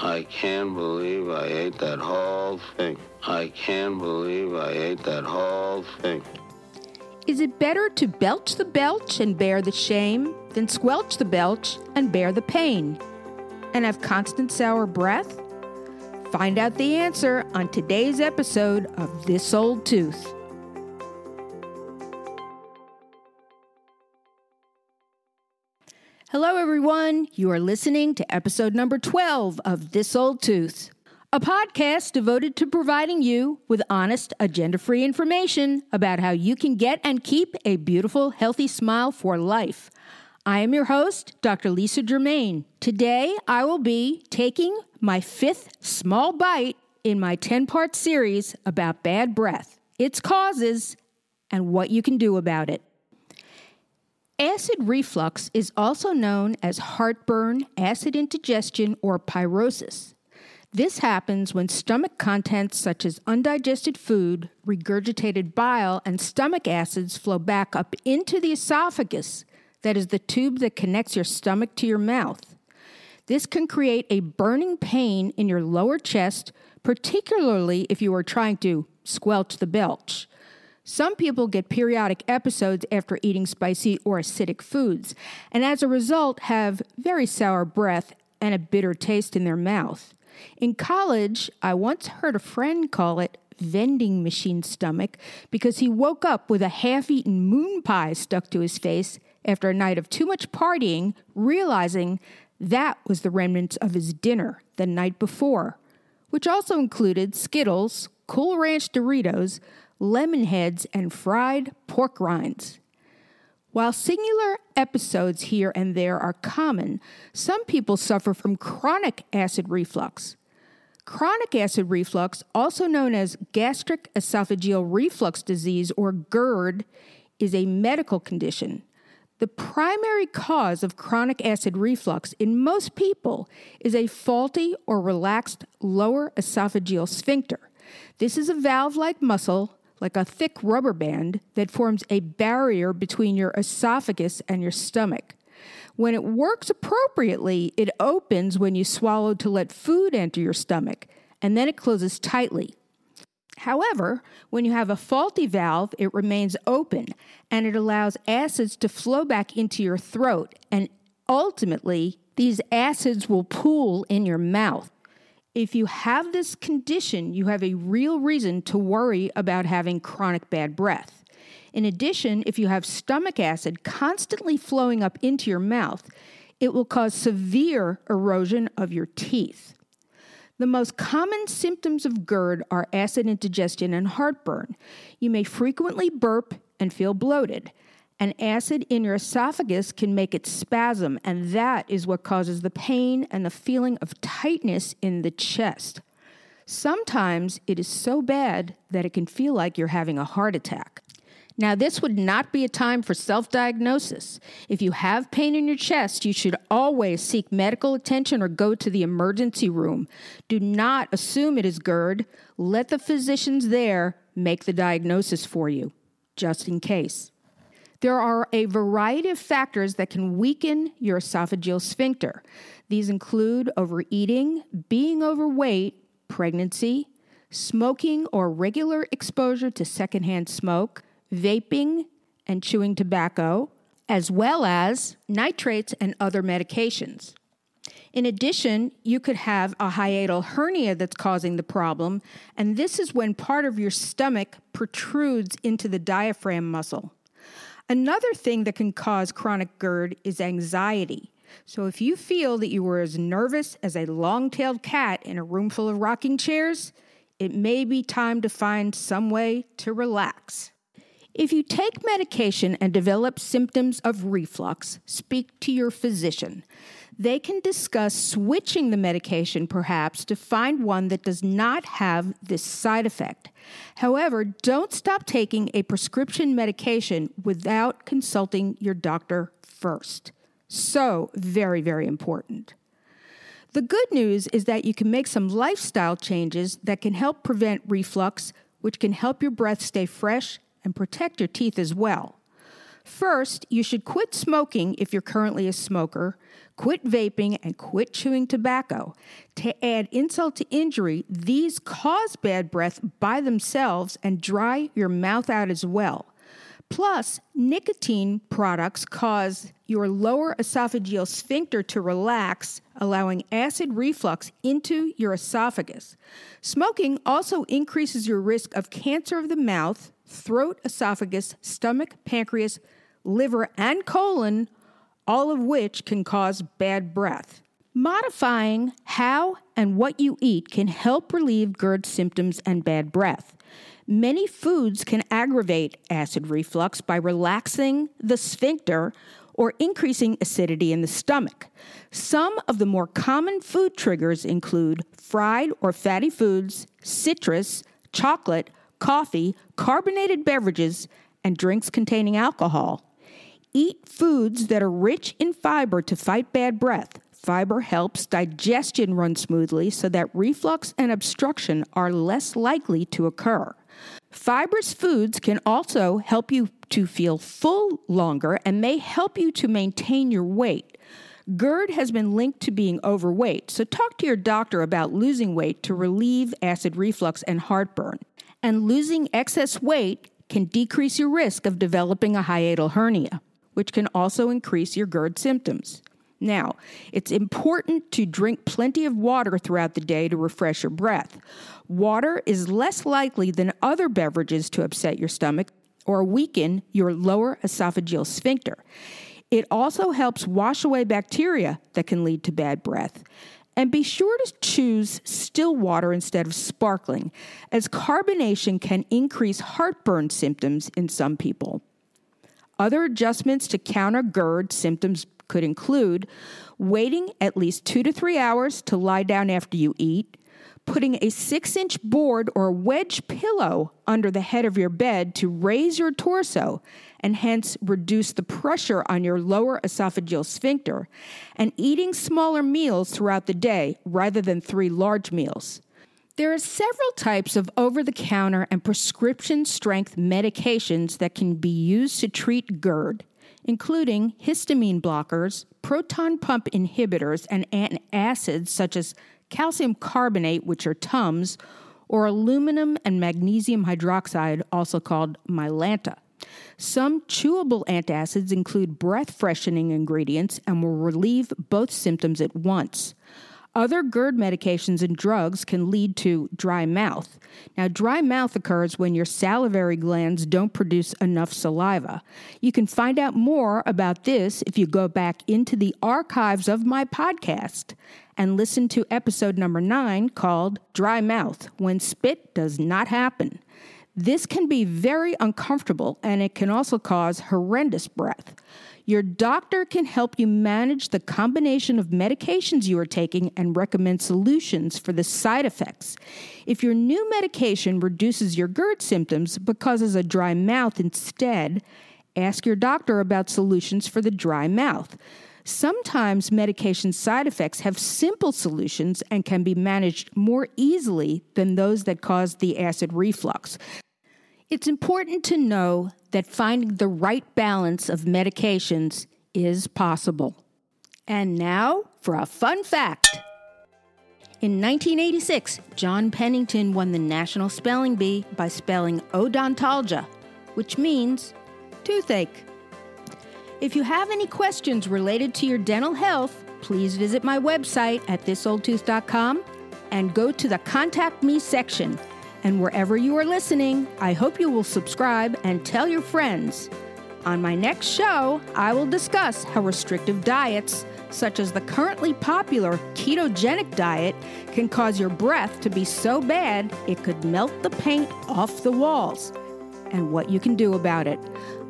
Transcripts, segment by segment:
I can't believe I ate that whole thing. I can't believe I ate that whole thing. Is it better to belch the belch and bear the shame than squelch the belch and bear the pain? And have constant sour breath? Find out the answer on today's episode of This Old Tooth. Hello, everyone. You are listening to episode number 12 of This Old Tooth, a podcast devoted to providing you with honest, agenda free information about how you can get and keep a beautiful, healthy smile for life. I am your host, Dr. Lisa Germain. Today, I will be taking my fifth small bite in my 10 part series about bad breath, its causes, and what you can do about it. Acid reflux is also known as heartburn, acid indigestion, or pyrosis. This happens when stomach contents such as undigested food, regurgitated bile, and stomach acids flow back up into the esophagus, that is the tube that connects your stomach to your mouth. This can create a burning pain in your lower chest, particularly if you are trying to squelch the belch. Some people get periodic episodes after eating spicy or acidic foods, and as a result have very sour breath and a bitter taste in their mouth. In college, I once heard a friend call it vending machine stomach because he woke up with a half eaten moon pie stuck to his face after a night of too much partying, realizing that was the remnants of his dinner the night before, which also included Skittles, Cool Ranch Doritos, lemon heads, and fried pork rinds. While singular episodes here and there are common, some people suffer from chronic acid reflux. Chronic acid reflux, also known as gastric esophageal reflux disease or GERD, is a medical condition. The primary cause of chronic acid reflux in most people is a faulty or relaxed lower esophageal sphincter. This is a valve like muscle like a thick rubber band that forms a barrier between your esophagus and your stomach. When it works appropriately, it opens when you swallow to let food enter your stomach, and then it closes tightly. However, when you have a faulty valve, it remains open and it allows acids to flow back into your throat, and ultimately, these acids will pool in your mouth. If you have this condition, you have a real reason to worry about having chronic bad breath. In addition, if you have stomach acid constantly flowing up into your mouth, it will cause severe erosion of your teeth. The most common symptoms of GERD are acid indigestion and heartburn. You may frequently burp and feel bloated. An acid in your esophagus can make it spasm, and that is what causes the pain and the feeling of tightness in the chest. Sometimes it is so bad that it can feel like you're having a heart attack. Now, this would not be a time for self diagnosis. If you have pain in your chest, you should always seek medical attention or go to the emergency room. Do not assume it is GERD. Let the physicians there make the diagnosis for you, just in case. There are a variety of factors that can weaken your esophageal sphincter. These include overeating, being overweight, pregnancy, smoking or regular exposure to secondhand smoke, vaping and chewing tobacco, as well as nitrates and other medications. In addition, you could have a hiatal hernia that's causing the problem, and this is when part of your stomach protrudes into the diaphragm muscle. Another thing that can cause chronic GERD is anxiety. So if you feel that you were as nervous as a long tailed cat in a room full of rocking chairs, it may be time to find some way to relax. If you take medication and develop symptoms of reflux, speak to your physician. They can discuss switching the medication perhaps to find one that does not have this side effect. However, don't stop taking a prescription medication without consulting your doctor first. So, very, very important. The good news is that you can make some lifestyle changes that can help prevent reflux, which can help your breath stay fresh and protect your teeth as well. First, you should quit smoking if you're currently a smoker, quit vaping, and quit chewing tobacco. To add insult to injury, these cause bad breath by themselves and dry your mouth out as well. Plus, nicotine products cause your lower esophageal sphincter to relax, allowing acid reflux into your esophagus. Smoking also increases your risk of cancer of the mouth, throat, esophagus, stomach, pancreas, liver, and colon, all of which can cause bad breath. Modifying how and what you eat can help relieve GERD symptoms and bad breath. Many foods can aggravate acid reflux by relaxing the sphincter or increasing acidity in the stomach. Some of the more common food triggers include fried or fatty foods, citrus, chocolate, coffee, carbonated beverages, and drinks containing alcohol. Eat foods that are rich in fiber to fight bad breath. Fiber helps digestion run smoothly so that reflux and obstruction are less likely to occur. Fibrous foods can also help you to feel full longer and may help you to maintain your weight. GERD has been linked to being overweight, so talk to your doctor about losing weight to relieve acid reflux and heartburn. And losing excess weight can decrease your risk of developing a hiatal hernia, which can also increase your GERD symptoms. Now, it's important to drink plenty of water throughout the day to refresh your breath. Water is less likely than other beverages to upset your stomach or weaken your lower esophageal sphincter. It also helps wash away bacteria that can lead to bad breath. And be sure to choose still water instead of sparkling, as carbonation can increase heartburn symptoms in some people. Other adjustments to counter GERD symptoms could include waiting at least two to three hours to lie down after you eat, putting a six inch board or wedge pillow under the head of your bed to raise your torso and hence reduce the pressure on your lower esophageal sphincter, and eating smaller meals throughout the day rather than three large meals. There are several types of over the counter and prescription strength medications that can be used to treat GERD including histamine blockers, proton pump inhibitors, and antacids such as calcium carbonate, which are TUMS, or aluminum and magnesium hydroxide, also called Mylanta. Some chewable antacids include breath freshening ingredients and will relieve both symptoms at once. Other GERD medications and drugs can lead to dry mouth. Now, dry mouth occurs when your salivary glands don't produce enough saliva. You can find out more about this if you go back into the archives of my podcast and listen to episode number nine called Dry Mouth When Spit Does Not Happen. This can be very uncomfortable and it can also cause horrendous breath. Your doctor can help you manage the combination of medications you are taking and recommend solutions for the side effects. If your new medication reduces your GERD symptoms but causes a dry mouth instead, ask your doctor about solutions for the dry mouth. Sometimes medication side effects have simple solutions and can be managed more easily than those that cause the acid reflux. It's important to know that finding the right balance of medications is possible. And now for a fun fact. In 1986, John Pennington won the National Spelling Bee by spelling odontalgia, which means toothache. If you have any questions related to your dental health, please visit my website at thisoldtooth.com and go to the Contact Me section and wherever you are listening, I hope you will subscribe and tell your friends. On my next show, I will discuss how restrictive diets, such as the currently popular ketogenic diet, can cause your breath to be so bad it could melt the paint off the walls, and what you can do about it.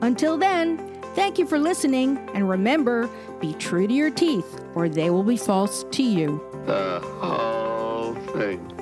Until then, thank you for listening, and remember be true to your teeth, or they will be false to you. The whole thing.